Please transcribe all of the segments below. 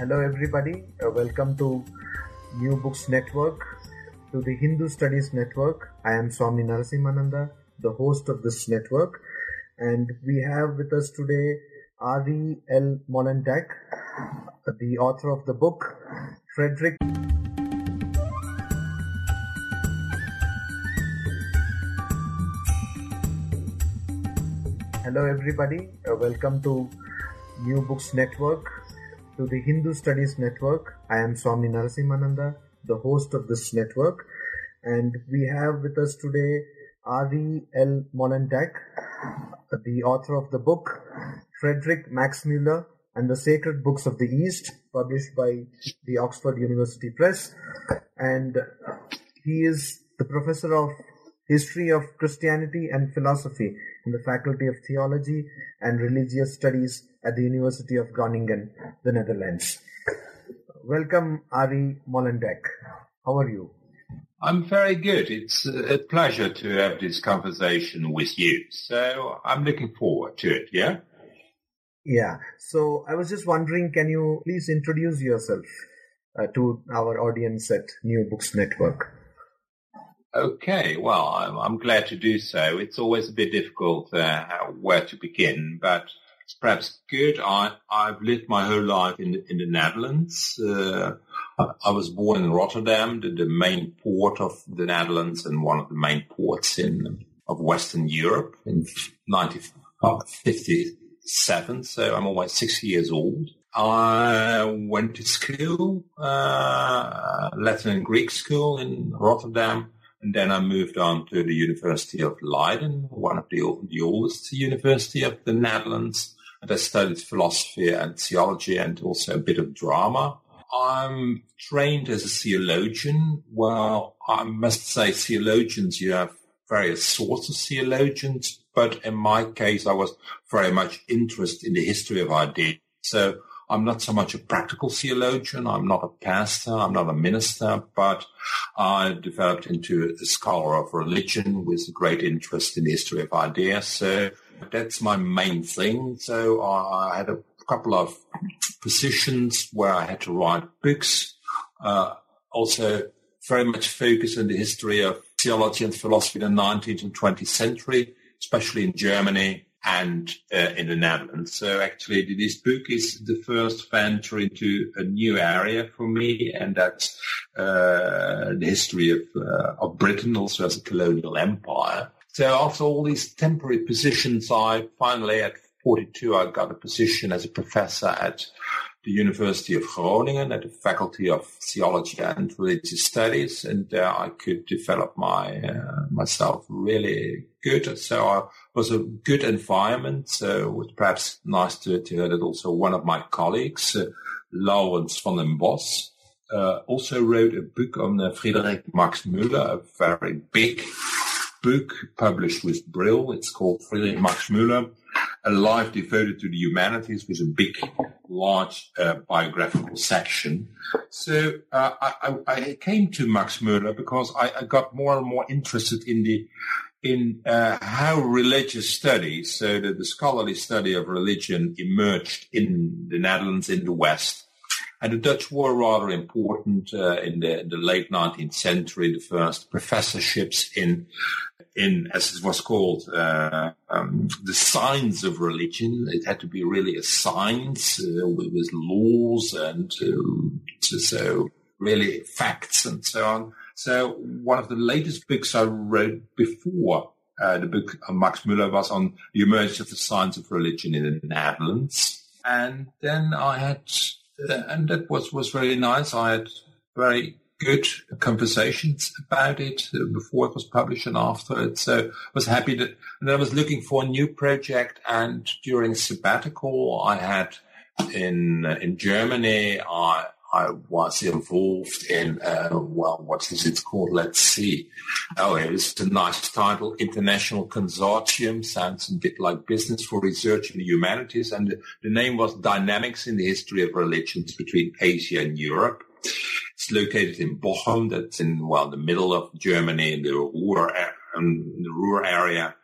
Hello, everybody. Uh, welcome to New Books Network, to the Hindu Studies Network. I am Swami Narasimhananda, the host of this network, and we have with us today Arie L. Molendijk, the author of the book Frederick. Hello, everybody. Uh, welcome to New Books Network, to the Hindu Studies Network. I am Swami Narasimhananda, the host of this network, and we have with us today Arie L. Molendijk, the author of the book Frederick Max Muller and the Sacred Books of the East, published by the Oxford University Press, and he is the professor of History of Christianity and Philosophy in the Faculty of Theology and Religious Studies at the University of Groningen, the Netherlands. Welcome, Arie Molendijk. How are you? I'm very good. It's a pleasure to have this conversation with you. So I'm looking forward to it, yeah? Yeah. So I was just wondering, can you please introduce yourself uh, to our audience at New Books Network? Okay, well, I'm, I'm, glad to do so. It's always a bit difficult uh, where to begin, but perhaps good. I, I've lived my whole life in the, in the Netherlands. Uh, I, I, was born in Rotterdam, the, the, main port of the Netherlands and one of the main ports in of Western Europe in 1957. So I'm almost 60 years old. I went to school, uh, Latin and Greek school in Rotterdam and then I moved on to the University of Leiden, one of the, the oldest university of the Netherlands. And I studied philosophy and theology and also a bit of drama. I'm trained as a theologian. Well, I must say theologians, you have various sorts of theologians, but in my case, I was very much interested in the history of ideas. So I'm not so much a practical theologian. I'm not a pastor. I'm not a minister, but I developed into a scholar of religion with a great interest in the history of ideas. So that's my main thing. So I had a couple of positions where I had to write books. Uh, also very much focused on the history of theology and philosophy in the 19th and 20th century, especially in Germany, and uh, in the Netherlands. So actually, this book is the first venture into a new area for me, and that's uh, the history of uh, of Britain, also as a colonial empire. So after all these temporary positions, I finally at 42 I got a position as a professor at the University of Groningen at the Faculty of Theology and Religious Studies, and uh, I could develop my uh, myself really good. So I was a good environment. So it was perhaps nice to, to hear that also one of my colleagues, uh, Lourens van den Bosch, uh, also wrote a book on uh, Friedrich Max Müller, a very big book published with Brill. It's called Friedrich Max Müller, a life devoted to the humanities with a big large uh, biographical section. So uh, I, I, came to Max Müller because I, I, got more and more interested in the in uh, how religious studies, so the, the, scholarly study of religion, emerged in the Netherlands, in the West. And the Dutch were rather important uh, in the, the late 19th century, the first professorships in in, as it was called, uh, um, the science of religion. It had to be really a science uh, with, with, laws and uh, so really facts and so on. So one of the latest books I wrote before uh, the book of Max Müller was on the emergence of the science of religion in the Netherlands. And then I had, uh, and that was, was very nice. I had very good conversations about it before it was published and after it. So I was happy that, and I was looking for a new project and during sabbatical I had in, in Germany, I, I was involved in, uh, well, what is it called? Let's see. Oh, it's a nice title, International Consortium. Sounds a bit like Business for Research in the Humanities. And the, the name was Dynamics in the History of Religions Between Asia and Europe. Located in Bochum. That's in, well, the middle of Germany in the Ruhr, in the Ruhr area.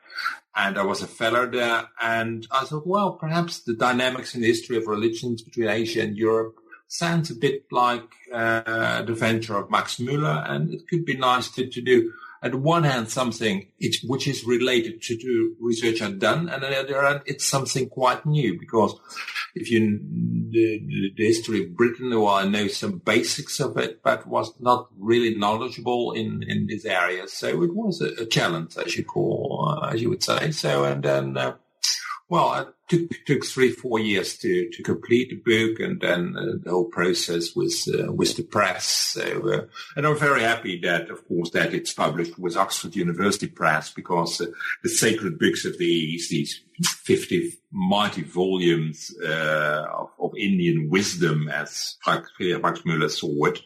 And I was a fellow there. And I thought, well, perhaps the dynamics in the history of religions between Asia and Europe sounds a bit like uh, the venture of Max Müller. And it could be nice to, to do at one hand something which is related to research I've done, and on the other hand it's something quite new because if you the, the history of Britain, well, I know some basics of it, but was not really knowledgeable in in this area, so it was a, a challenge, as you call, uh, as you would say. So and then. Uh, well, took, took three, four years to, to complete the book and then uh, the whole process was, uh, with the press. So, uh, and I'm very happy that, of course, that it's published with Oxford University Press because uh, the sacred books of the East, these 50 mighty volumes uh, of, of, Indian wisdom, as Max Muller saw it,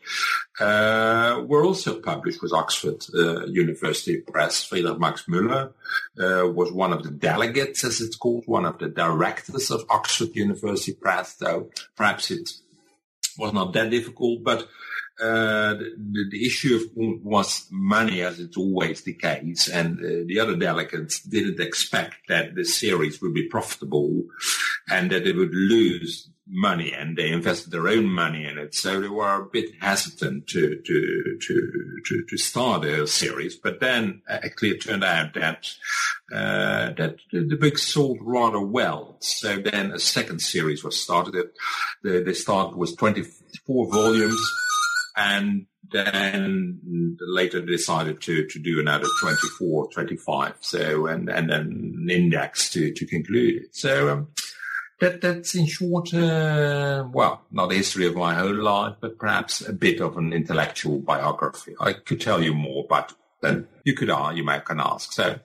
uh, were also published with Oxford University Press. Friedrich Max Muller uh, was one of the delegates, as it's called, one of the directors of Oxford University Press, though perhaps it was not that difficult, but uh, the, the, issue was money, as it's always the case, and uh, the other delegates didn't expect that the series would be profitable and that they would lose money, and they invested their own money in it. So they were a bit hesitant to to to to, to start a series. But then uh, actually it turned out that uh, that the book sold rather well. So then a second series was started. They, they started with 24 volumes and then later decided to, to do another 24, 25. So, and, and then an index to, to conclude it. So, um, that, that's in short, uh, well, not the history of my whole life, but perhaps a bit of an intellectual biography. I could tell you more, but then you could, uh, you might can ask. So,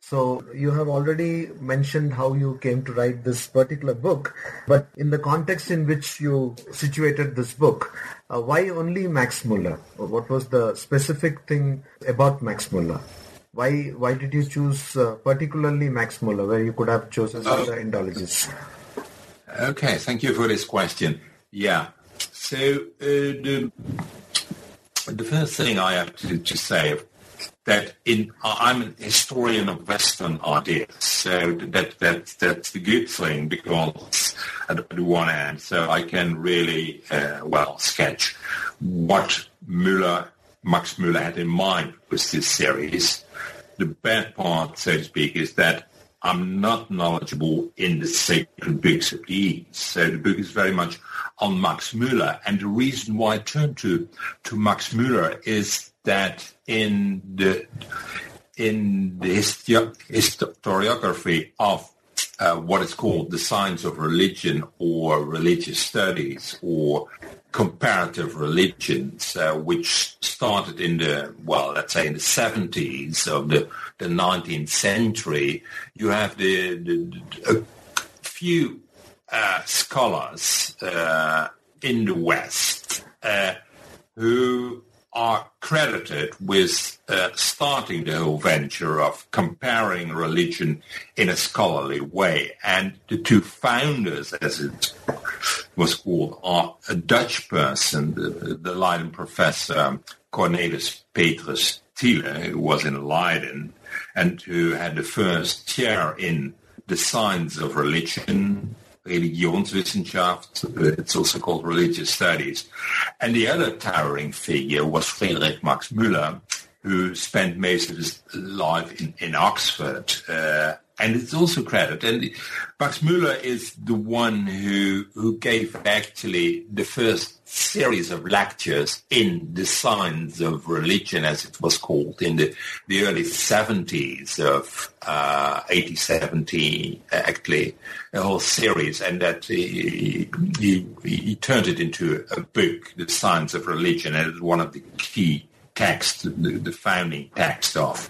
so you have already mentioned how you came to write this particular book, but in the context in which you situated this book, uh, why only Max Muller? What was the specific thing about Max Muller? Why why did you choose uh, particularly Max Muller, where you could have chosen uh, other Indologists? Okay, thank you for this question. Yeah, so uh, the the first thing I have to, to say, that in I'm a historian of Western ideas, so that that that's the good thing because at the one hand, so I can really uh, well sketch what Müller, Max Müller had in mind with this series. The bad part, so to speak, is that I'm not knowledgeable in the sacred books of the East. So the book is very much on Max Müller, and the reason why I turn to to Max Müller is that in the in the historiography of uh, what is called the science of religion or religious studies or comparative religions, uh, which started in the, well, let's say in the 70s of the, the 19th century, you have the, the, the few uh, scholars uh, in the West uh, who are credited with uh, starting the whole venture of comparing religion in a scholarly way. And the two founders, as it was called, are a Dutch person, the, the Leiden professor Cornelis Petrus Tiele, who was in Leiden and who had the first chair in the science of religion Religionswissenschaft. It's also called religious studies. And the other towering figure was Friedrich Max Müller, who spent most of his life in, in Oxford, uh, and it's also credit. And Max Müller is the one who who gave actually the first series of lectures in the science of religion, as it was called, in the, the early 70s of uh, 8070, actually, a whole series, and that he, he, he turned it into a book, The Science of Religion, and one of the key texts, the, the founding text of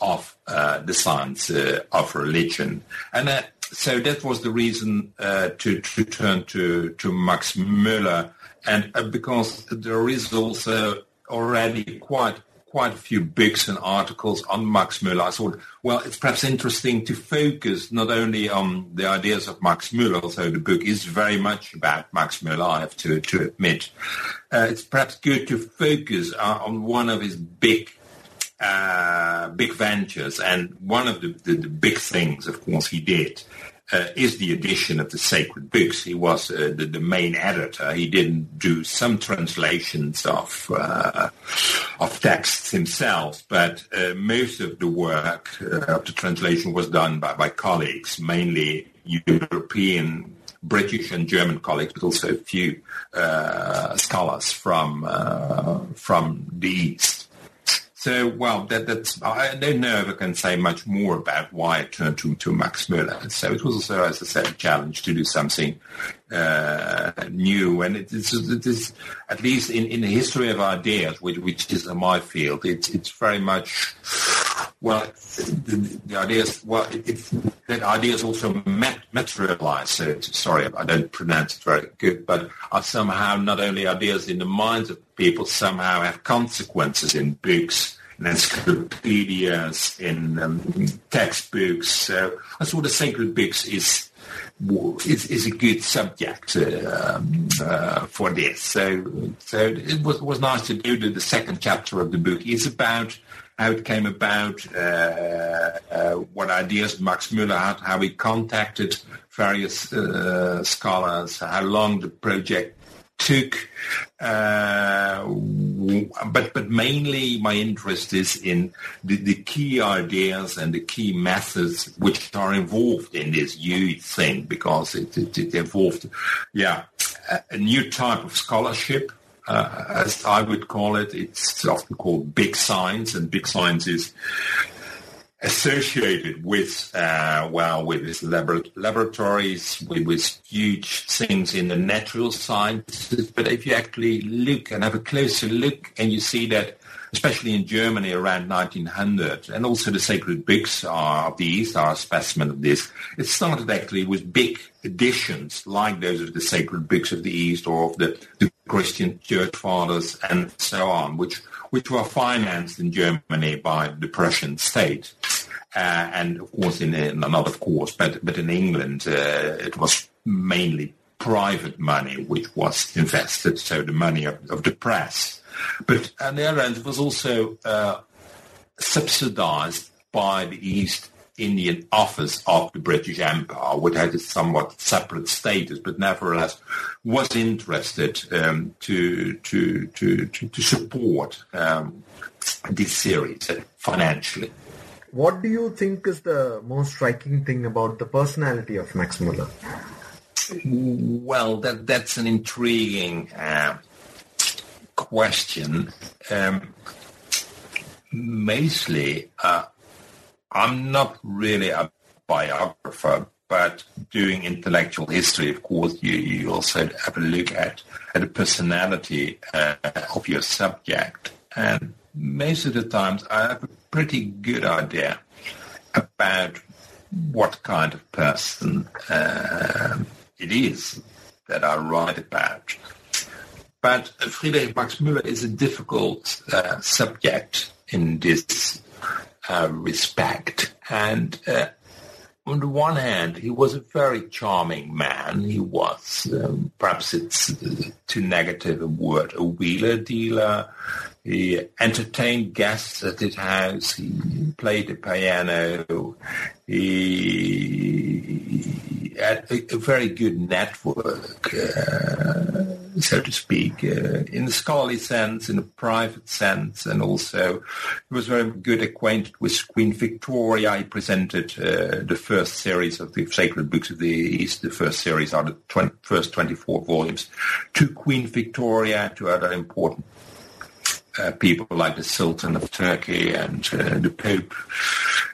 of uh, the science uh, of religion. And uh, so that was the reason to, to turn to, to Max Müller. And because there is also already quite quite a few books and articles on Max Müller. I thought, well, it's perhaps interesting to focus not only on the ideas of Max Müller, although the book is very much about Max Müller, I have to, to admit. Uh, it's perhaps good to focus uh, on one of his big uh, big ventures. And one of the, the, the, big things, of course, he did uh, is the edition of the sacred books. He was uh, the, the, main editor. He didn't do some translations of uh, of texts himself, but uh, most of the work uh, of the translation was done by, by colleagues, mainly European British and German colleagues, but also a few uh, scholars from uh, from the East. So, well, that, that's I don't know if I can say much more about why I turned to, to Max Müller. So it was also, as I said, a challenge to do something uh, new. And it is, it is, at least in, in the history of ideas, which, which is my field, it's, it's very much, well, the, the ideas, well, it, it, the ideas also mat- materialize. So, sorry, I don't pronounce it very good, but are somehow not only ideas in the minds of people somehow have consequences in books, in encyclopedias, in um, textbooks. So I thought the sacred books is is, is a good subject uh, uh, for this. So so it was was nice to do. The, the second chapter of the book is about how it came about, uh, uh, what ideas Max Müller had, how he contacted various uh, scholars, how long the project took, uh, but but mainly my interest is in the, the, key ideas and the key methods which are involved in this huge thing because it, it, it involved, yeah, a, a, new type of scholarship. Uh, as I would call it, it's often called big science, and big science is associated with uh, well with these labor- laboratories with, with, huge things in the natural sciences. But if you actually look and have a closer look and you see that especially in Germany around 1900 and also the sacred books are, of the East are a specimen of this it started actually with big editions like those of the sacred books of the East or of the, the Christian church fathers and so on which which were financed in Germany by the Prussian state. Uh, and of course, in, in not of course, but but in England, uh, it was mainly private money which was invested, so the money of, of the press. But on the other hand, it was also uh, subsidized by the East Indian office of the British Empire, which had a somewhat separate status, but nevertheless was interested um, to, to, to, to, support um, this series financially. What do you think is the most striking thing about the personality of Max Muller? Well, that that's an intriguing uh, question. Um, mostly, uh, I'm not really a biographer, but doing intellectual history, of course, you, you also have a look at, at the personality uh, of your subject. And most of the times I have a pretty good idea about what kind of person uh, it is that I write about. But Friedrich Max Müller is a difficult uh, subject in this uh, respect. And uh, on the one hand, he was a very charming man. He was, um, perhaps it's uh, too negative a word, a wheeler dealer. He entertained guests at his house. He played the piano. He a, a very good network. Uh, so to speak, uh, in the scholarly sense, in a private sense, and also he was very good acquainted with Queen Victoria. He presented uh, the first series of the Sacred Books of the East, the first series of the 20, first 24 volumes, to Queen Victoria, to other important uh, people like the Sultan of Turkey and uh, the Pope,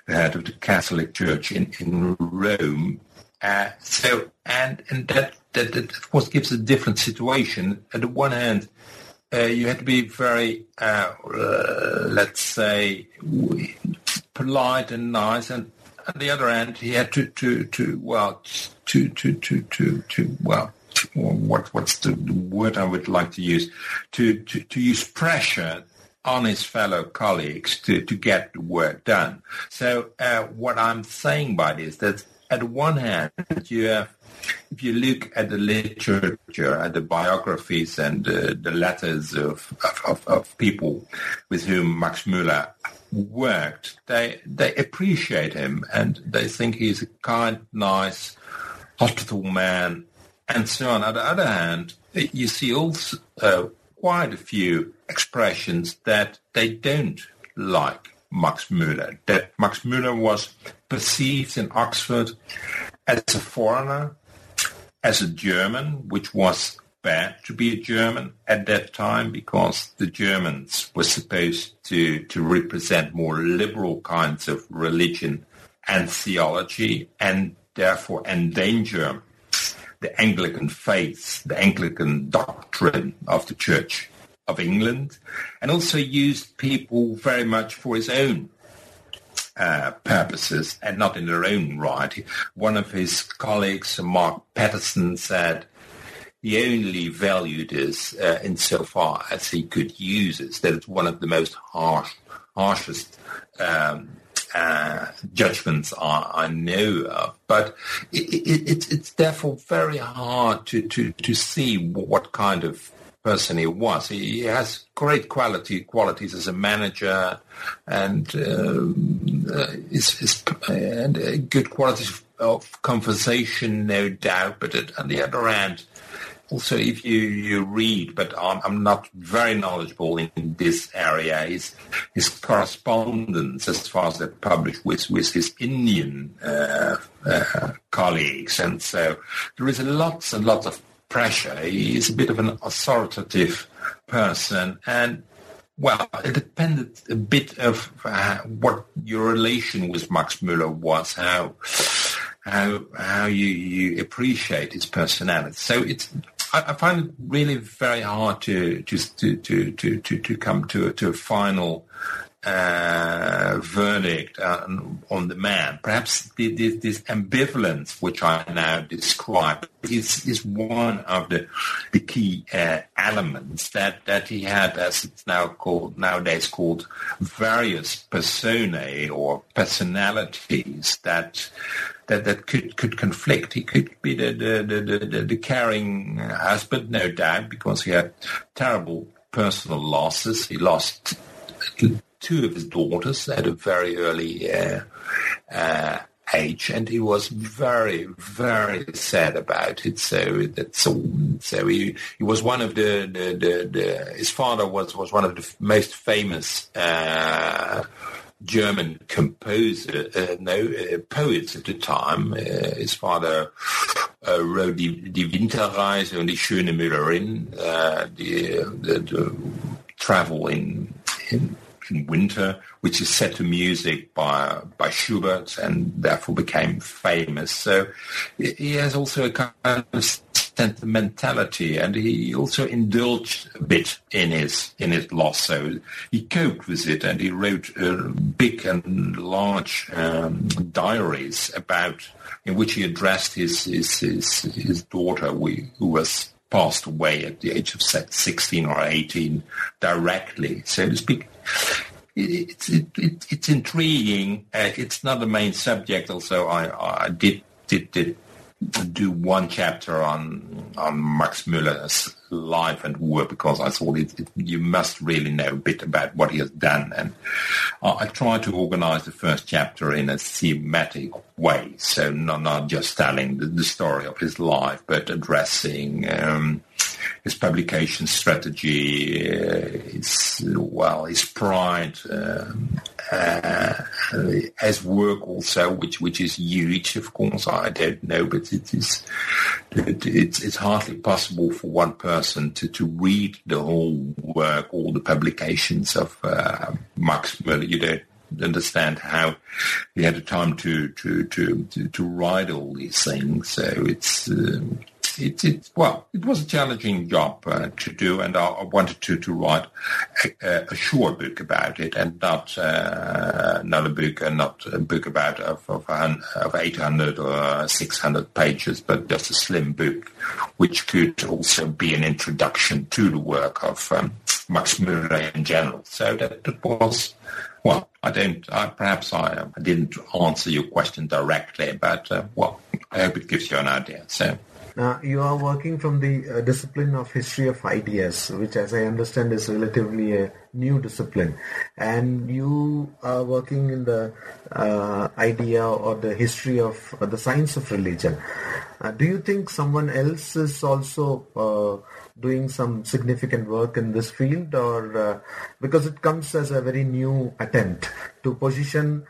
the head of the Catholic Church in, in Rome. Uh, so, and, and that, that, that, of course, gives a different situation. At the one hand, uh, you had to be very, uh, let's say, polite and nice, and on the other hand, he had to, to, to well, to, to, to, to, to well, what what's the word I would like to use to to, to use pressure on his fellow colleagues to, to get the work done. So uh, what I'm saying by this that at one hand you have if you look at the literature, at the biographies and uh, the letters of, of, of, people with whom Max Müller worked, they they appreciate him and they think he's a kind, nice, hospitable man and so on. On the other hand, you see also uh, quite a few expressions that they don't like Max Müller. That Max Müller was perceived in Oxford as a foreigner, as a German, which was bad to be a German at that time because the Germans were supposed to, to represent more liberal kinds of religion and theology and therefore endanger the Anglican faith, the Anglican doctrine of the Church of England, and also used people very much for his own uh, purposes and not in their own right. One of his colleagues, Mark Pattison, said he only valued us uh, insofar as he could use us, that it's one of the most harsh, harshest um, uh, judgments I, I, know of. But it, it, it's, it's therefore very hard to, to, to see what kind of person he was. He has great quality qualities as a manager and um, uh, is, and uh, good qualities of conversation, no doubt. But at, on the other hand, also if you, you read, but I'm, I'm not very knowledgeable in, this area, his, his correspondence as far as that published with, with his Indian uh, uh, colleagues. And so there is lots and lots of pressure. He is a bit of an authoritative person and well, it depended a bit of uh, what your relation with Max Müller was, how how how you, you appreciate his personality. So it's I, I, find it really very hard to just to to to to, to come to to a final uh, verdict on, on, the man. Perhaps this, this, ambivalence, which I now describe, is, is one of the, the key uh, elements that, that he had, as it's now called nowadays called various personae or personalities that that, that could, could conflict. He could be the, the, the, the, the caring husband, no doubt, because he had terrible personal losses. He lost two of his daughters at a very early uh, uh, age, and he was very, very sad about it. So that so, so he he was one of the the, the, the his father was was one of the most famous. Uh, German composer, uh, no, uh, poets at the time. Uh, his father uh, wrote Die, die Winterreise und die schöne Müllerin, uh, the, the, the, travel in, in, in winter, which is set to music by by Schubert and therefore became famous. So he has also a kind of sentimentality, and he also indulged a bit in his in his loss. So he coped with it, and he wrote uh, big and large um, diaries about in which he addressed his his his, his daughter, who was passed away at the age of 16 or 18 directly, so to speak. It's it, it, it's intriguing. Uh, it's not the main subject. Also, I, I did did did do one chapter on on Max Müller's life and work because I thought it, it, you must really know a bit about what he has done. And uh, I tried to organize the first chapter in a thematic way, so not not just telling the, the story of his life, but addressing. Um, his publication strategy, uh, his well, his pride, um, uh, as work also, which which is huge. Of course, I don't know, but it is it, it's it's hardly possible for one person to to read the whole work, all the publications of uh, Max Müller. You don't understand how he had the time to to to to, to write all these things. So it's. Um, it, it, well, it was a challenging job uh, to do, and I, wanted to, to write a, a, short book about it, and not uh, a book, and not a book about of, of, of 800 or 600 pages, but just a slim book, which could also be an introduction to the work of um, Max Müller in general. So that, that was well, I don't. I, perhaps I, I, didn't answer your question directly, but uh, well, I hope it gives you an idea. So. Now, you are working from the uh, discipline of history of ideas, which, as I understand, is relatively a new discipline. And you are working in the uh, idea or the history of uh, the science of religion. Uh, do you think someone else is also uh, doing some significant work in this field, or uh, because it comes as a very new attempt to position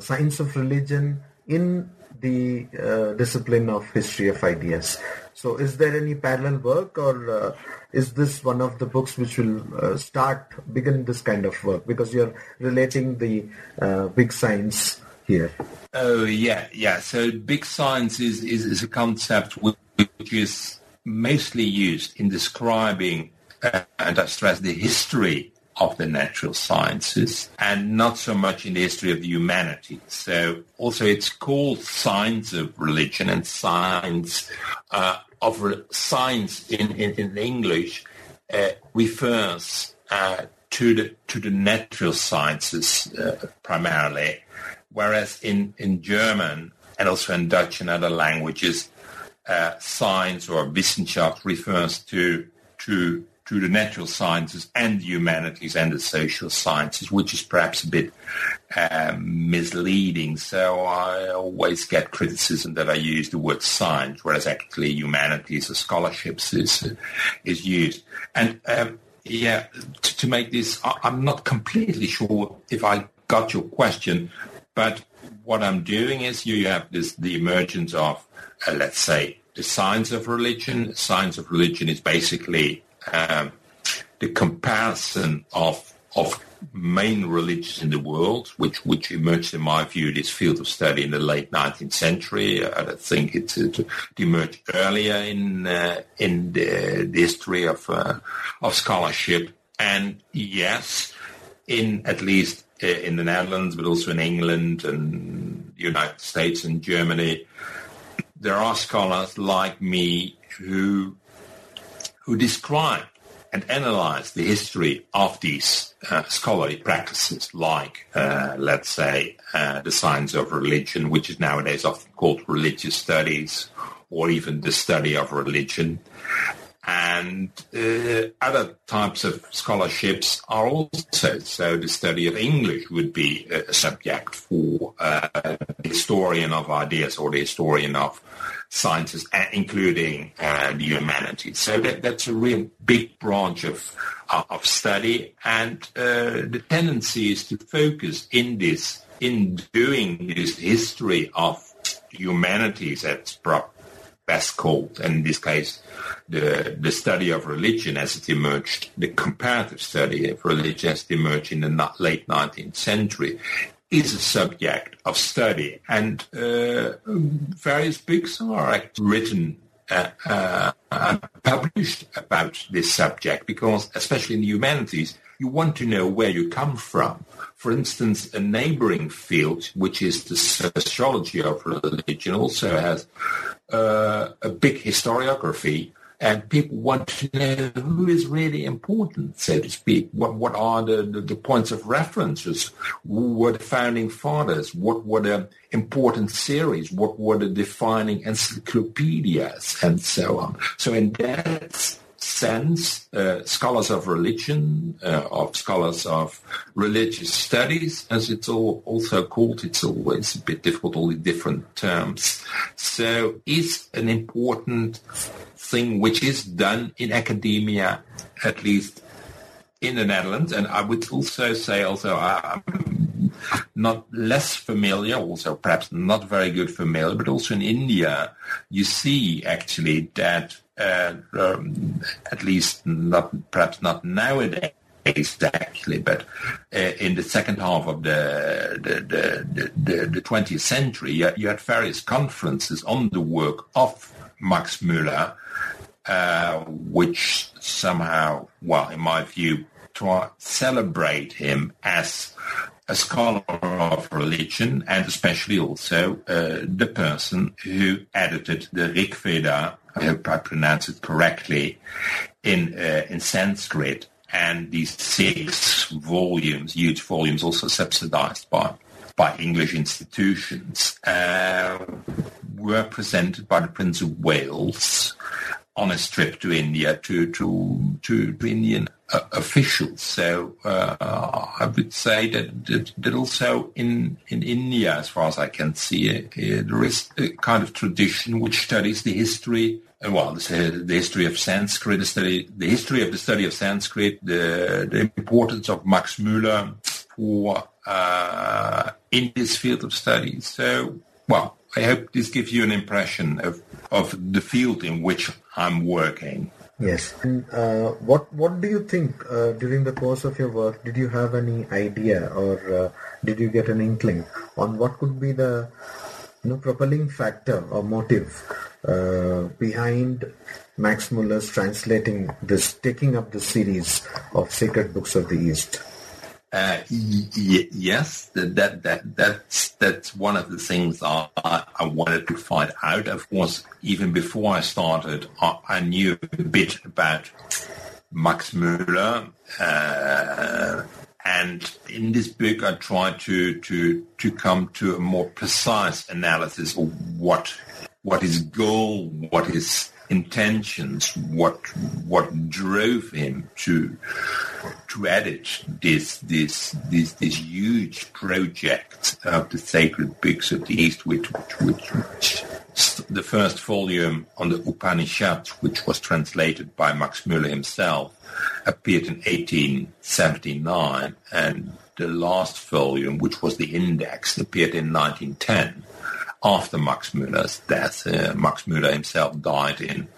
science of religion in the uh, discipline of history of ideas. So is there any parallel work or uh, is this one of the books which will uh, start, begin this kind of work? Because you're relating the uh, big science here. Oh, yeah, yeah. So big science is, is, is a concept which is mostly used in describing, uh, and I stress, the history of the natural sciences and not so much in the history of the humanities. So also it's called science of religion and science uh, of re- science in, in, in English uh, refers uh, to the to the natural sciences uh, primarily, whereas in, in German and also in Dutch and other languages, uh, science or Wissenschaft refers to to to the natural sciences and the humanities and the social sciences, which is perhaps a bit um, misleading. So I always get criticism that I use the word science, whereas actually humanities or scholarships is is used. And um, yeah, to, to, make this, I, I'm not completely sure if I got your question, but what I'm doing is you have this the emergence of, uh, let's say, the science of religion. Science of religion is basically um, the comparison of of main religions in the world, which which emerged in my view this field of study in the late 19th century. I think it, it, emerged earlier in uh, in the, the, history of uh, of scholarship. And yes, in at least uh, in the Netherlands, but also in England and the United States and Germany, there are scholars like me who who describe and analyze the history of these uh, scholarly practices, like, uh, let's say, uh, the science of religion, which is nowadays often called religious studies, or even the study of religion. And uh, other types of scholarships are also, so the study of English would be a subject for uh, the historian of ideas or the historian of sciences, including uh, the humanities. So that, that's a real big branch of uh, of study, and uh, the tendency is to focus in this in doing this history of humanities at best called, and in this case, the the study of religion as it emerged, the comparative study of religion as it emerged in the late 19th century, is a subject of study, and uh, various books are written uh, uh, and published about this subject because, especially in the humanities, you want to know where you come from. For instance, a neighboring field, which is the sociology of religion, also has uh, a big historiography and people want to know who is really important, so to speak. What what are the, the, the points of references? Who were the founding fathers? What were the important series? What were the defining encyclopedias, and so on? So in that sense, uh, scholars of religion, uh, of scholars of religious studies, as it's all also called, it's always a bit difficult, all the different terms. So it's an important thing which is done in academia, at least in the Netherlands. And I would also say also I'm not less familiar, also perhaps not very good familiar, but also in India, you see actually that uh, um, at least not perhaps not nowadays actually, but uh, in the second half of the the, the, the, the 20th century, you, you, had various conferences on the work of Max Müller, uh, which somehow, well, in my view, try celebrate him as a scholar of religion and especially also uh, the person who edited the Rig Veda, I hope I pronounce it correctly, in uh, in Sanskrit and these six volumes, huge volumes, also subsidized by by English institutions, uh, were presented by the Prince of Wales on a trip to India to to to, to Indian uh, officials. So uh, I would say that, that, that also in in India, as far as I can see, uh, there is a kind of tradition which studies the history well, the, the, history of Sanskrit, the study, the history of the study of Sanskrit, the, the importance of Max Müller for uh, in this field of study. So, well, I hope this gives you an impression of of the field in which I'm working. Yes. And, uh, what What do you think uh, during the course of your work? Did you have any idea, or uh, did you get an inkling on what could be the you know, propelling factor or motive uh, behind Max Muller's translating this, taking up the series of Sacred Books of the East? Uh, y- yes, that, that that that's that's one of the things I, I, wanted to find out. Of course, even before I started, I, I knew a bit about Max Müller, uh, and in this book, I tried to to to come to a more precise analysis of what what his goal, what his intentions, what what drove him to to edit this this this this huge project of the sacred books of the East, which which, which the first volume on the Upanishad, which was translated by Max Müller himself, appeared in 1879, and the last volume, which was the index, appeared in 1910 after Max Müller's death. Uh, Max Müller himself died in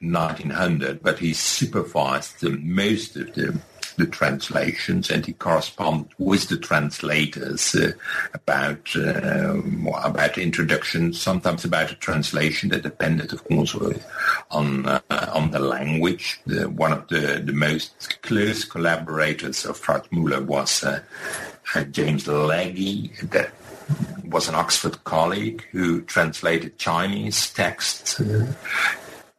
1900, but he supervised the, most of the the translations and he corresponded with the translators uh, about uh, about the introduction, sometimes about the translation that depended, of course, on uh, on the language. The, one of the, the most close collaborators of Franz Müller was uh, uh, James Legge, that was an Oxford colleague who translated Chinese texts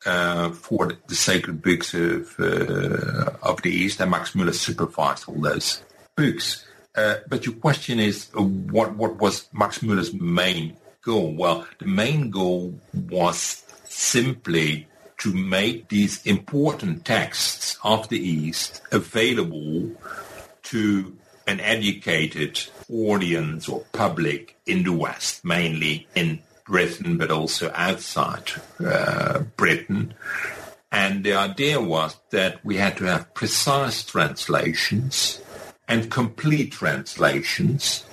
uh, for the sacred books of uh, of the East, and Max Müller supervised all those books. Uh, but your question is, uh, what what was Max Müller's main goal? Well, the main goal was simply to make these important texts of the East available to an educated audience or public in the West, mainly in Britain, but also outside uh, Britain. And the idea was that we had to have precise translations and complete translations.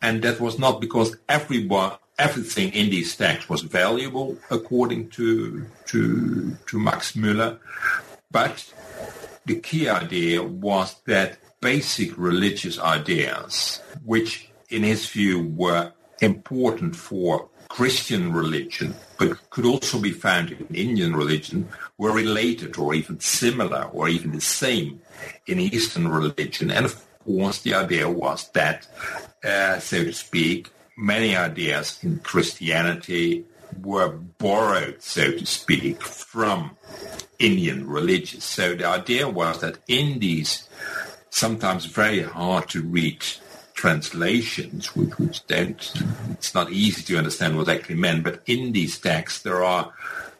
And that was not because everyone, everything in these texts was valuable according to, to, to Max Müller, but the key idea was that basic religious ideas, which in his view were important for Christian religion, but could also be found in Indian religion, were related or even similar or even the same in Eastern religion. And of course, the idea was that, uh, so to speak, many ideas in Christianity were borrowed, so to speak, from Indian religion. So the idea was that in these sometimes very hard to read translations, which, which don't, it's not easy to understand what actually meant, but in these texts there are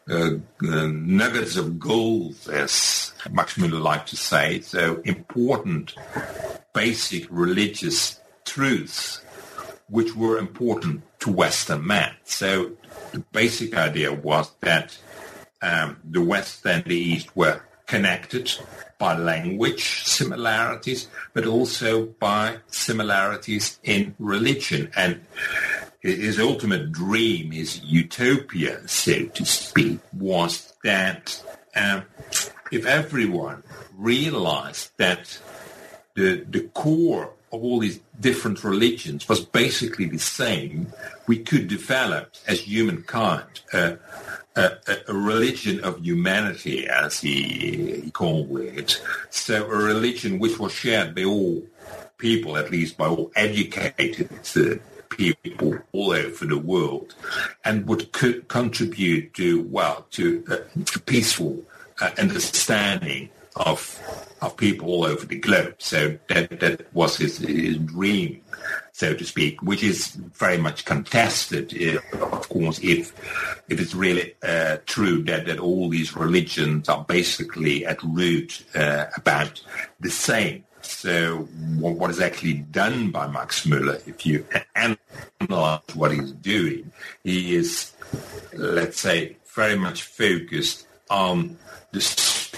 uh, uh, nuggets of gold, as Max Müller liked to say, so important basic religious truths which were important to Western men. So the basic idea was that um, the West and the East were connected by language similarities, but also by similarities in religion. And his ultimate dream, his utopia, so to speak, was that um, if everyone realized that the, the core of all these different religions was basically the same, we could develop as humankind uh, a, a, religion of humanity, as he, he called it. So a religion which was shared by all people, at least by all educated uh, people all over the world, and would co- contribute to well to uh, a peaceful uh, understanding of of people all over the globe. So that that was his, his dream so to speak, which is very much contested, uh, of course, if if it's really uh, true that, that all these religions are basically at root uh, about the same. So what, what is actually done by Max Muller, if you analyze what he's doing, he is, let's say, very much focused on the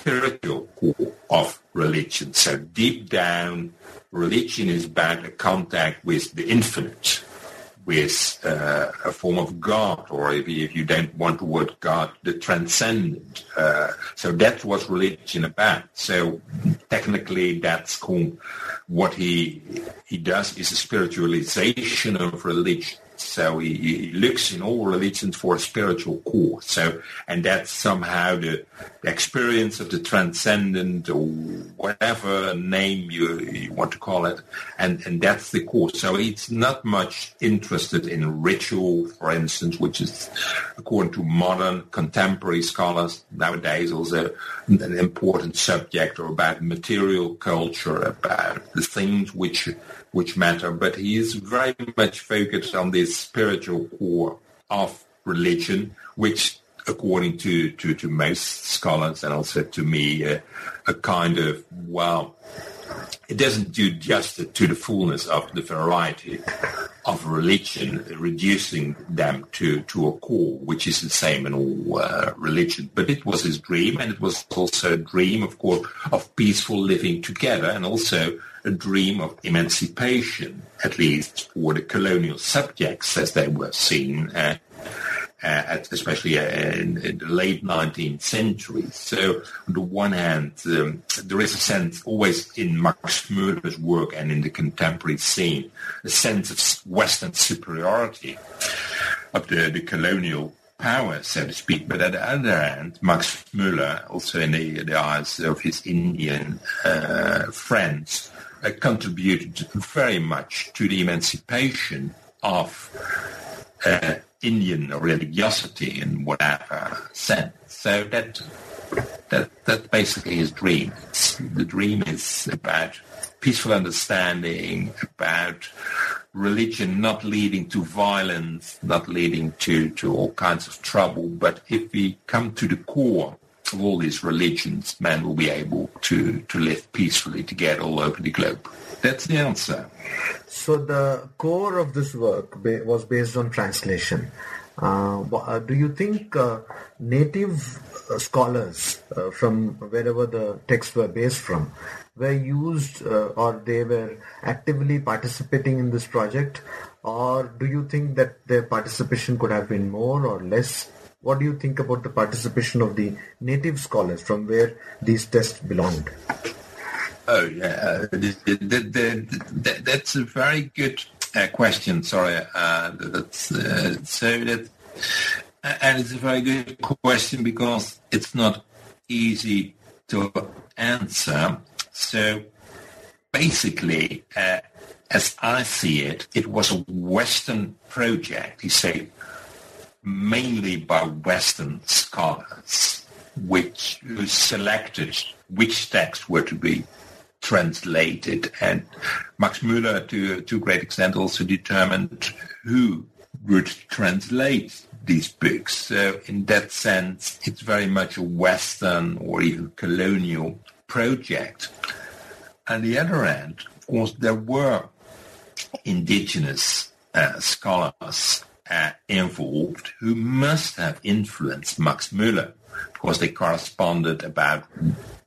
spiritual core of religion. So deep down, religion is about a contact with the infinite, with uh, a form of God, or if you, if you, don't want the word God, the transcendent. Uh, so that's what religion about. So technically, that's called what he he does is a spiritualization of religion. So he, he, looks in all religions for a spiritual core. So, and that's somehow the, experience of the transcendent or whatever name you, you want to call it. And, and that's the core. So he's not much interested in ritual, for instance, which is, according to modern contemporary scholars nowadays, also an important subject or about material culture, about the things which which matter, but he is very much focused on this spiritual core of religion, which according to, to, to most scholars and also to me, uh, a kind of, well, it doesn't do justice to the fullness of the variety of religion, reducing them to, to a core, which is the same in all uh, religion. But it was his dream, and it was also a dream, of course, of peaceful living together, and also a dream of emancipation, at least for the colonial subjects as they were seen, uh, uh, especially uh, in, in, the late 19th century. So on the one hand, um, there is a sense always in Max Muller's work and in the contemporary scene, a sense of Western superiority of the, the colonial power, so to speak. But at the other hand, Max Muller, also in the, the eyes of his Indian uh, friends, contributed very much to the emancipation of uh, Indian religiosity in whatever sense. So that that that basically his dream. It's, the dream is about peaceful understanding, about religion not leading to violence, not leading to, to all kinds of trouble. But if we come to the core of all these religions, man will be able to, to live peacefully together all over the globe. That's the answer. So the core of this work was based on translation. Uh, uh, do you think uh, native uh, scholars uh, from wherever the texts were based from were used uh, or they were actively participating in this project? Or do you think that their participation could have been more or less? What do you think about the participation of the native scholars from where these texts belonged? Oh, yeah. The, the, the, that's a very good uh, question. Sorry. Uh, that's, uh, so that, and it's a very good question because it's not easy to answer. So basically, uh, as I see it, it was a Western project. You say mainly by Western scholars, which selected which texts were to be translated. And Max Muller, to, to a great extent, also determined who would translate these books. So in that sense, it's very much a Western or even colonial project. On the other hand, of course, there were indigenous uh, scholars uh, involved who must have influenced Max Müller because they corresponded about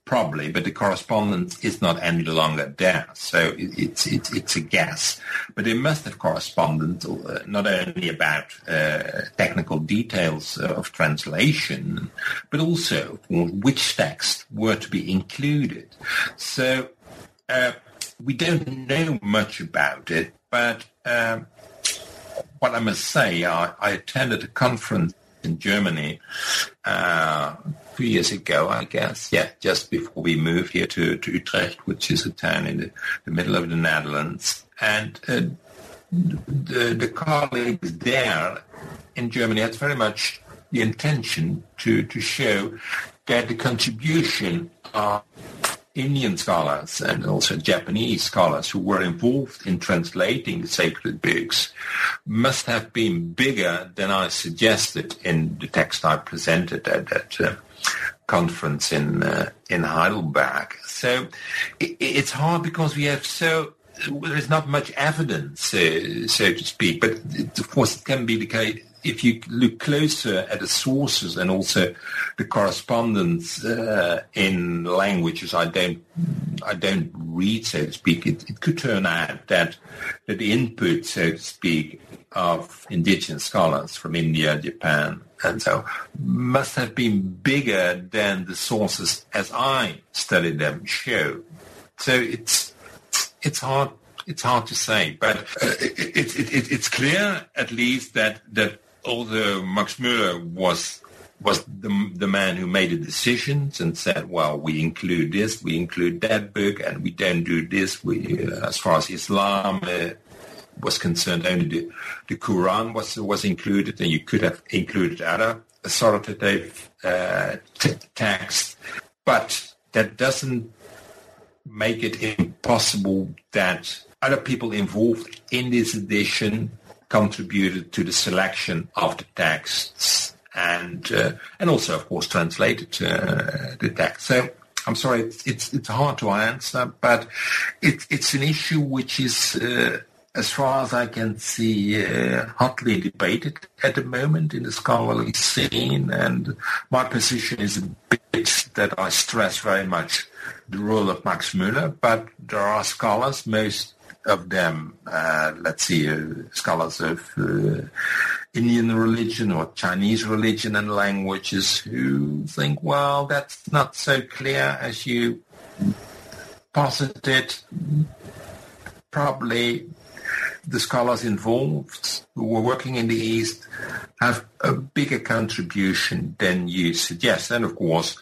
probably, but the correspondence is not any longer there. So it's it's it's a guess. But they must have corresponded uh, not only about uh, technical details of translation, but also which texts were to be included. So uh, we don't know much about it, but um, what I must say, I, I attended a conference in Germany uh, two years ago, I guess. Yeah, just before we moved here to, to Utrecht, which is a town in the, the middle of the Netherlands. And uh, the, the colleagues there in Germany had very much the intention to, to show that the contribution of Indian scholars and also Japanese scholars who were involved in translating the sacred books must have been bigger than I suggested in the text I presented at that uh, conference in uh, in Heidelberg. So it, it's hard because we have so there is not much evidence, uh, so to speak. But of course, it can be the case if you look closer at the sources and also the correspondence uh, in languages I don't I don't read, so to speak, it, it could turn out that that the input, so to speak, of indigenous scholars from India, Japan, and so must have been bigger than the sources as I studied them show. So it's it's hard it's hard to say, but uh, it, it, it, it's clear at least that that although Max Müller was was the, the man who made the decisions and said, well, we include this, we include that book, and we don't do this. We, uh, as far as Islam uh, was concerned, only the, the Quran was was included, and you could have included other authoritative uh, t- texts, but that doesn't make it impossible that other people involved in this edition contributed to the selection of the texts and uh, and also, of course, translated uh, the text. So I'm sorry, it's, it's, it's hard to answer, but it, it's an issue which is, uh, as far as I can see, uh, hotly debated at the moment in the scholarly scene. And my position is a bit that I stress very much the role of Max Müller, but there are scholars, most of them, uh, let's see, uh, scholars of uh, Indian religion or Chinese religion and languages who think, well, that's not so clear as you posited. Probably the scholars involved who were working in the East have a bigger contribution than you suggest. And of course,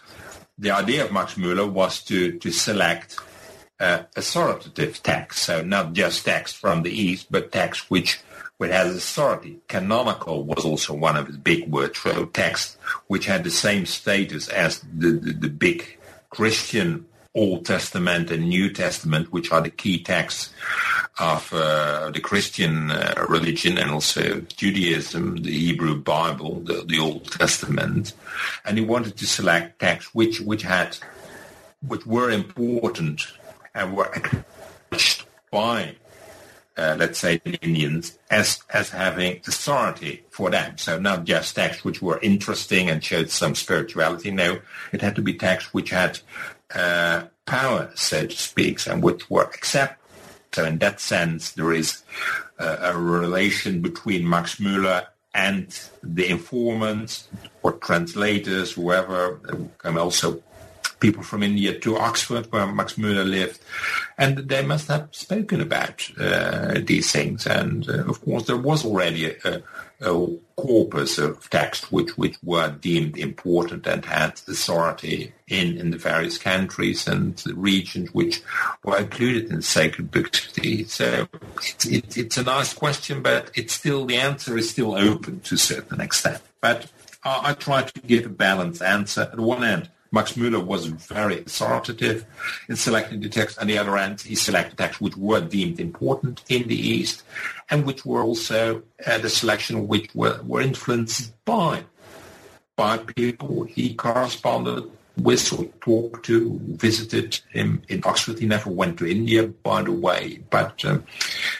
the idea of Max Müller was to, to select uh, authoritative text, so not just text from the East, but text which, which has authority. Canonical was also one of his big words, so text which had the same status as the, the, the big Christian Old Testament and New Testament, which are the key texts of uh, the Christian uh, religion and also Judaism, the Hebrew Bible, the, the, Old Testament, and he wanted to select texts which which had which were important and were by, uh, let's say, the Indians as as having authority for them. So not just texts which were interesting and showed some spirituality. No, it had to be texts which had uh, power, so to speak, and which were accepted. So in that sense, there is uh, a relation between Max Müller and the informants or translators, whoever, can also people from India to Oxford, where Max Müller lived, and they must have spoken about uh, these things. And uh, of course, there was already a, a, corpus of text which which were deemed important and had authority in in the various countries and regions which were included in the sacred books. So it's, it, it's a nice question, but it's still the answer is still open to a certain extent. But I, I try to give a balanced answer. At one end, Max Müller was very assertive in selecting the texts. On the other hand, he selected texts which were deemed important in the East and which were also uh, the selection which were, were influenced by by people he corresponded or talked to, visited him in Oxford. He never went to India, by the way, but um,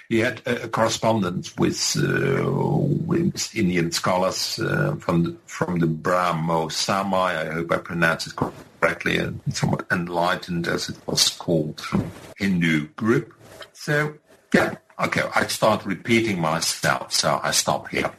he had a, correspondence with, uh, with Indian scholars uh, from the, from the Brahmo Samaj. I hope I pronounce it correctly, and somewhat enlightened, as it was called, Hindu group. So, yeah, okay, I start repeating myself, so I stop here.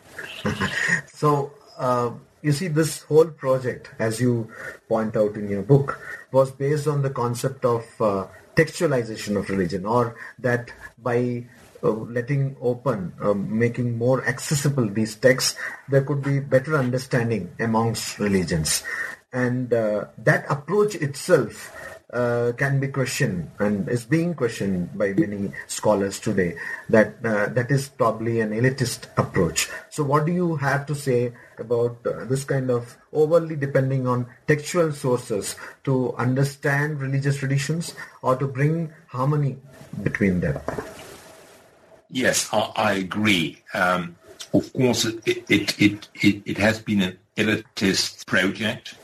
so. Uh you see, this whole project, as you point out in your book, was based on the concept of uh, textualization of religion, or that by uh, letting open, uh, making more accessible these texts, there could be better understanding amongst religions. And uh, that approach itself uh, can be questioned and is being questioned by many scholars today that uh, that is probably an elitist approach. So what do you have to say about uh, this kind of overly depending on textual sources to understand religious traditions or to bring harmony between them? Yes, I, I agree. Um, of course, it, it, it, it, it has been an elitist project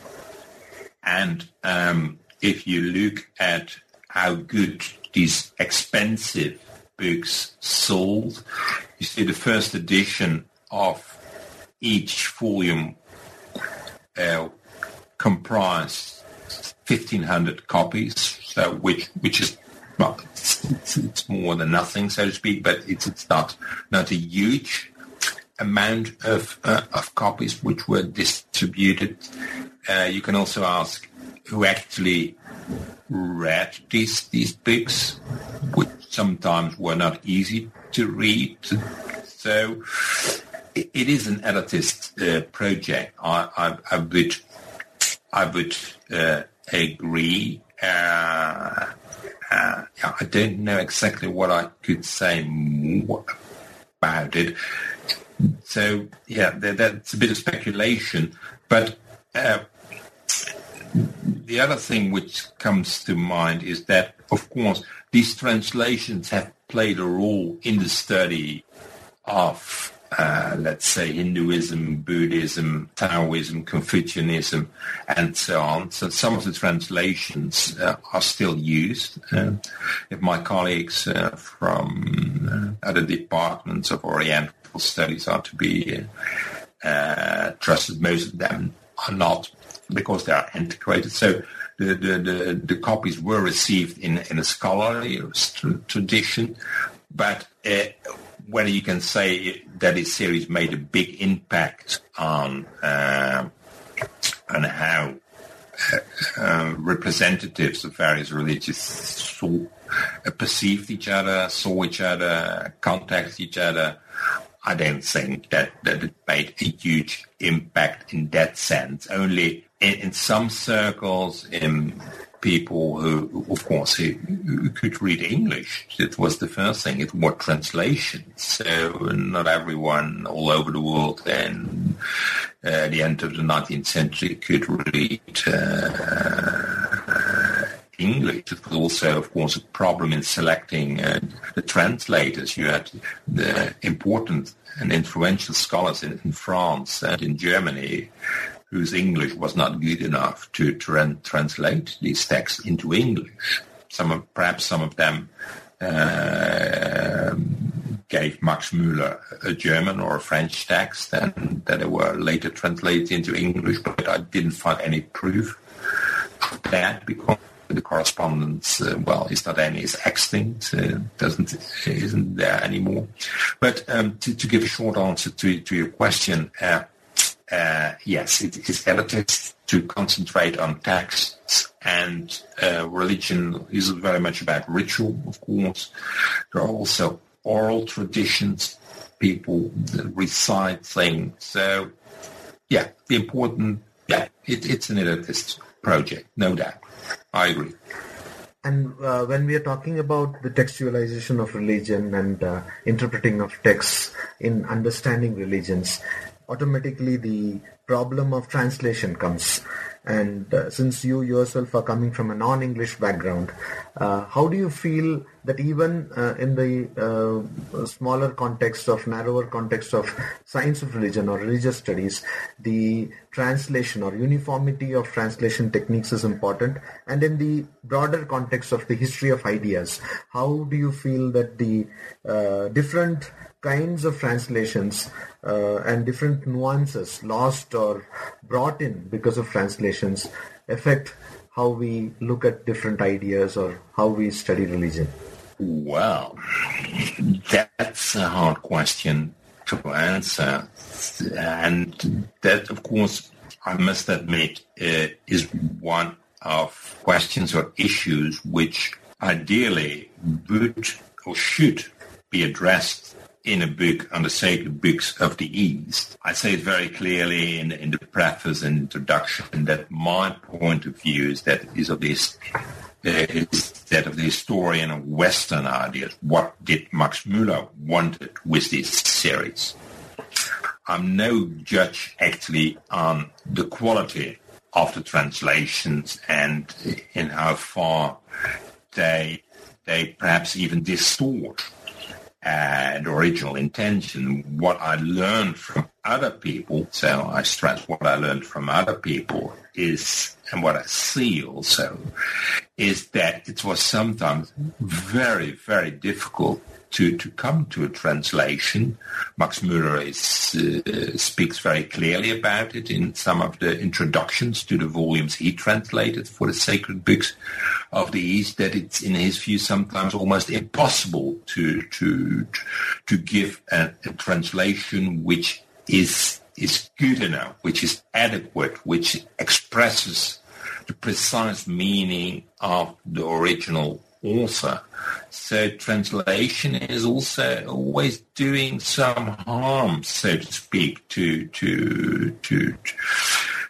and um, if you look at how good these expensive books sold, you see the first edition of each volume uh, comprised 1,500 copies, so which which is well, it's, it's, more than nothing, so to speak, but it's, it's not not a huge amount of uh, of copies which were distributed. Uh, you can also ask who actually read these these books, which sometimes were not easy to read. So it, is an elitist uh, project. I, I, I, would I would uh, agree. Uh, uh I don't know exactly what I could say about it. So yeah, that's a bit of speculation, but uh, the other thing which comes to mind is that, of course, these translations have played a role in the study of, uh, let's say, Hinduism, Buddhism, Taoism, Confucianism, and so on. So some of the translations uh, are still used. Uh, if my colleagues uh, from uh, other departments of Oriental studies are to be trusted, most of them are not because they are antiquated. So the, the, the, the copies were received in, in a scholarly tradition, but whether you can say that this series made a big impact on uh, on how uh, representatives of various religions saw, uh, perceived each other, saw each other, contacted each other, I don't think that, that it made a huge impact in that sense. Only in, in some circles, in people who, of course, who, who, could read English. It was the first thing. It was translations. So not everyone all over the world then uh, at the end of the 19th century could read uh, English. It was also, of course, a problem in selecting uh, the translators. You had the important and influential scholars in, in France and in Germany whose English was not good enough to tra- translate these texts into English. Some of, perhaps some of them uh, gave Max Müller a German or a French text and that they were later translated into English, but I didn't find any proof of that because the correspondence, uh, well, is not any is extinct, uh, doesn't isn't there anymore. But um, to, to, give a short answer to, to your question, uh, uh, yes, it is elitist to concentrate on texts and uh, religion is very much about ritual, of course. There are also oral traditions, people recite things. So, yeah, the important, yeah, it, it's an elitist project, no doubt. I agree. And uh, when we are talking about the textualization of religion and uh, interpreting of texts in understanding religions, automatically the problem of translation comes. And uh, since you yourself are coming from a non-English background, uh, how do you feel that even uh, in the uh, smaller context of narrower context of science of religion or religious studies, the translation or uniformity of translation techniques is important. And in the broader context of the history of ideas, how do you feel that the uh, different kinds of translations uh, and different nuances lost or brought in because of translations affect how we look at different ideas or how we study religion? Well, that's a hard question to answer. And that, of course, I must admit, uh, is one of questions or issues which ideally would or should be addressed in a book on the sacred books of the East. I say it very clearly in, in the preface and introduction that my point of view is that is of this uh, is that of the historian of Western ideas. What did Max Muller wanted with this series? I'm no judge actually on the quality of the translations and in how far they they perhaps even distort the original intention. What I learned from other people, so I stress what I learned from other people is, and what I see also, is that it was sometimes very, very difficult to, to come to a translation. Max Muller is, uh, speaks very clearly about it in some of the introductions to the volumes he translated for the sacred books of the East that it's in his view sometimes almost impossible to to to give a, a translation which is is good enough, which is adequate, which expresses the precise meaning of the original author. So translation is also always doing some harm, so to speak, to to to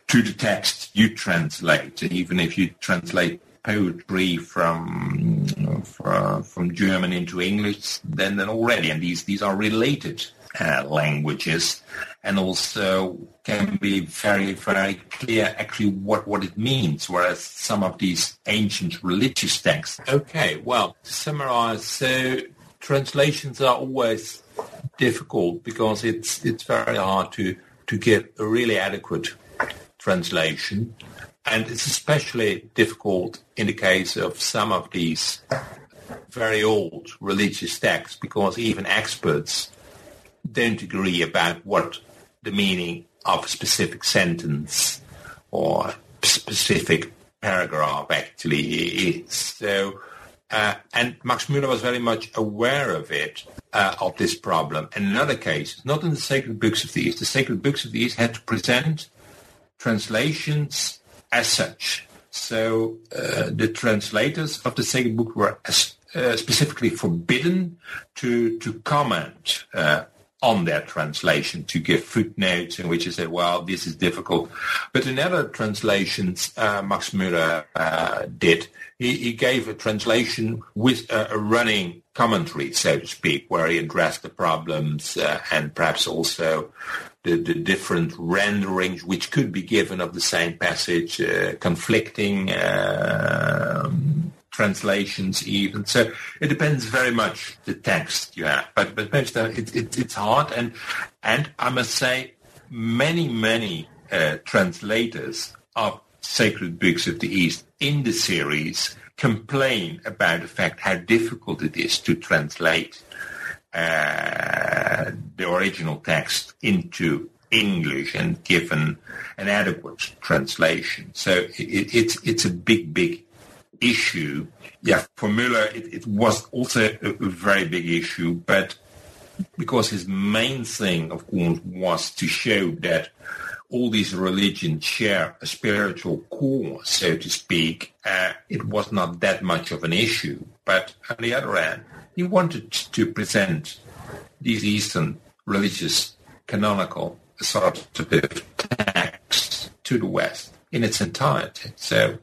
to the text you translate. Even if you translate poetry from from, German into English then then already, and these these are related uh, languages, and also can be very very clear actually what what it means. Whereas some of these ancient religious texts. Okay, well to summarize, so translations are always difficult because it's it's very hard to to get a really adequate translation and it's especially difficult in the case of some of these very old religious texts because even experts don't agree about what the meaning of a specific sentence or specific paragraph actually is. So, uh, and Max Muller was very much aware of it, uh, of this problem. In other cases, not in the sacred books of the East, the sacred books of the East had to present translations as such. So uh, the translators of the sacred book were uh, specifically forbidden to to comment uh, on their translation, to give footnotes in which they said, well, this is difficult. But in other translations, uh, Max Muller uh, did. He, he, gave a translation with a, a, running commentary, so to speak, where he addressed the problems uh, and perhaps also the, the different renderings which could be given of the same passage, uh, conflicting uh, translations even. So it depends very much the text you have. But but it, it, it's hard, and and I must say, many many uh, translators of sacred books of the East in the series complain about the fact how difficult it is to translate uh, the original text into English and given an adequate translation. So it, it's it's a big big issue. Yeah, for Muller it, it was also a, a very big issue, but because his main thing, of course, was to show that all these religions share a spiritual core, so to speak, uh, it was not that much of an issue. But on the other hand, he wanted to present these Eastern religious canonical sort authoritative texts to the West in its entirety. So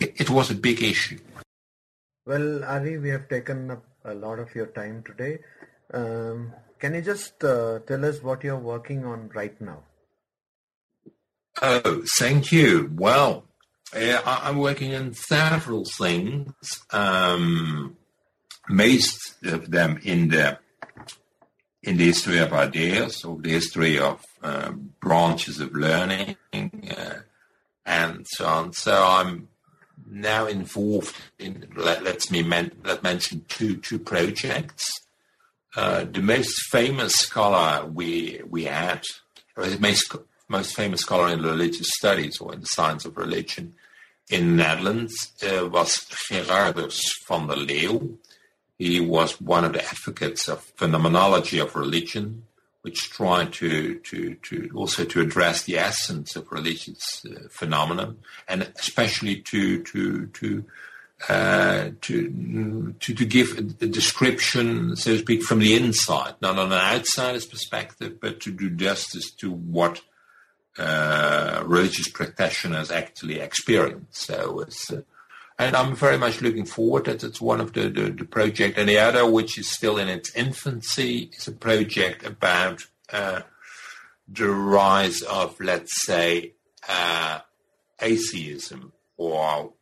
it, it was a big issue. Well, Arie, we have taken up a lot of your time today. Um, can you just uh, tell us what you're working on right now? Oh, thank you. Well, uh, I'm working on several things. Um, most of them in the in the history of ideas or the history of uh, branches of learning uh, and so on. So I'm now involved in let, let me men, let mention two two projects. Uh, the most famous scholar we we had, the most most famous scholar in religious studies or in the science of religion in the Netherlands uh, was Gerardus van der Leeuw. He was one of the advocates of phenomenology of religion, which tried to, to, to also to address the essence of religious uh, phenomena, and especially to to to uh, to, to to give a, a, description, so to speak, from the inside, not on an outsider's perspective, but to do justice to what uh, religious practitioners actually experience. So it's, uh, and I'm very much looking forward that it's one of the, the, the project. And the other, which is still in its infancy, is a project about uh, the rise of, let's say, uh, atheism or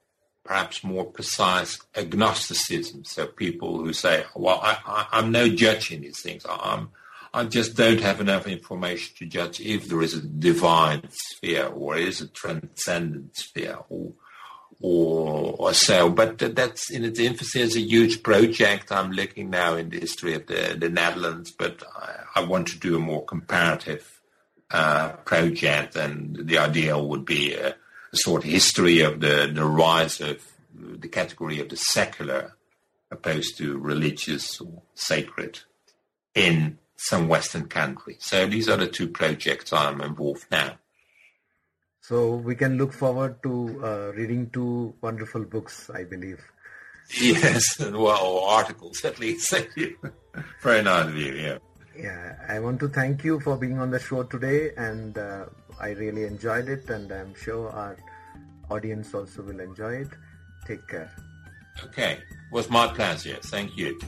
perhaps more precise agnosticism. So people who say, well, I, am no judge in these things. I'm, I just don't have enough information to judge if there is a divine sphere or is a transcendent sphere or or, or so. But that's in its infancy as a huge project. I'm looking now in the history of the, the Netherlands, but I, I want to do a more comparative uh, project, and the ideal would be a, a, sort of history of the, the rise of the category of the secular opposed to religious or sacred in some Western country. So these are the two projects I'm involved now. So we can look forward to uh, reading two wonderful books, I believe. Yes, well, articles at least. Thank you. Very nice of you. Yeah. Yeah, I want to thank you for being on the show today, and uh, I really enjoyed it, and I'm sure our audience also will enjoy it. Take care. Okay, it was my pleasure. Thank you.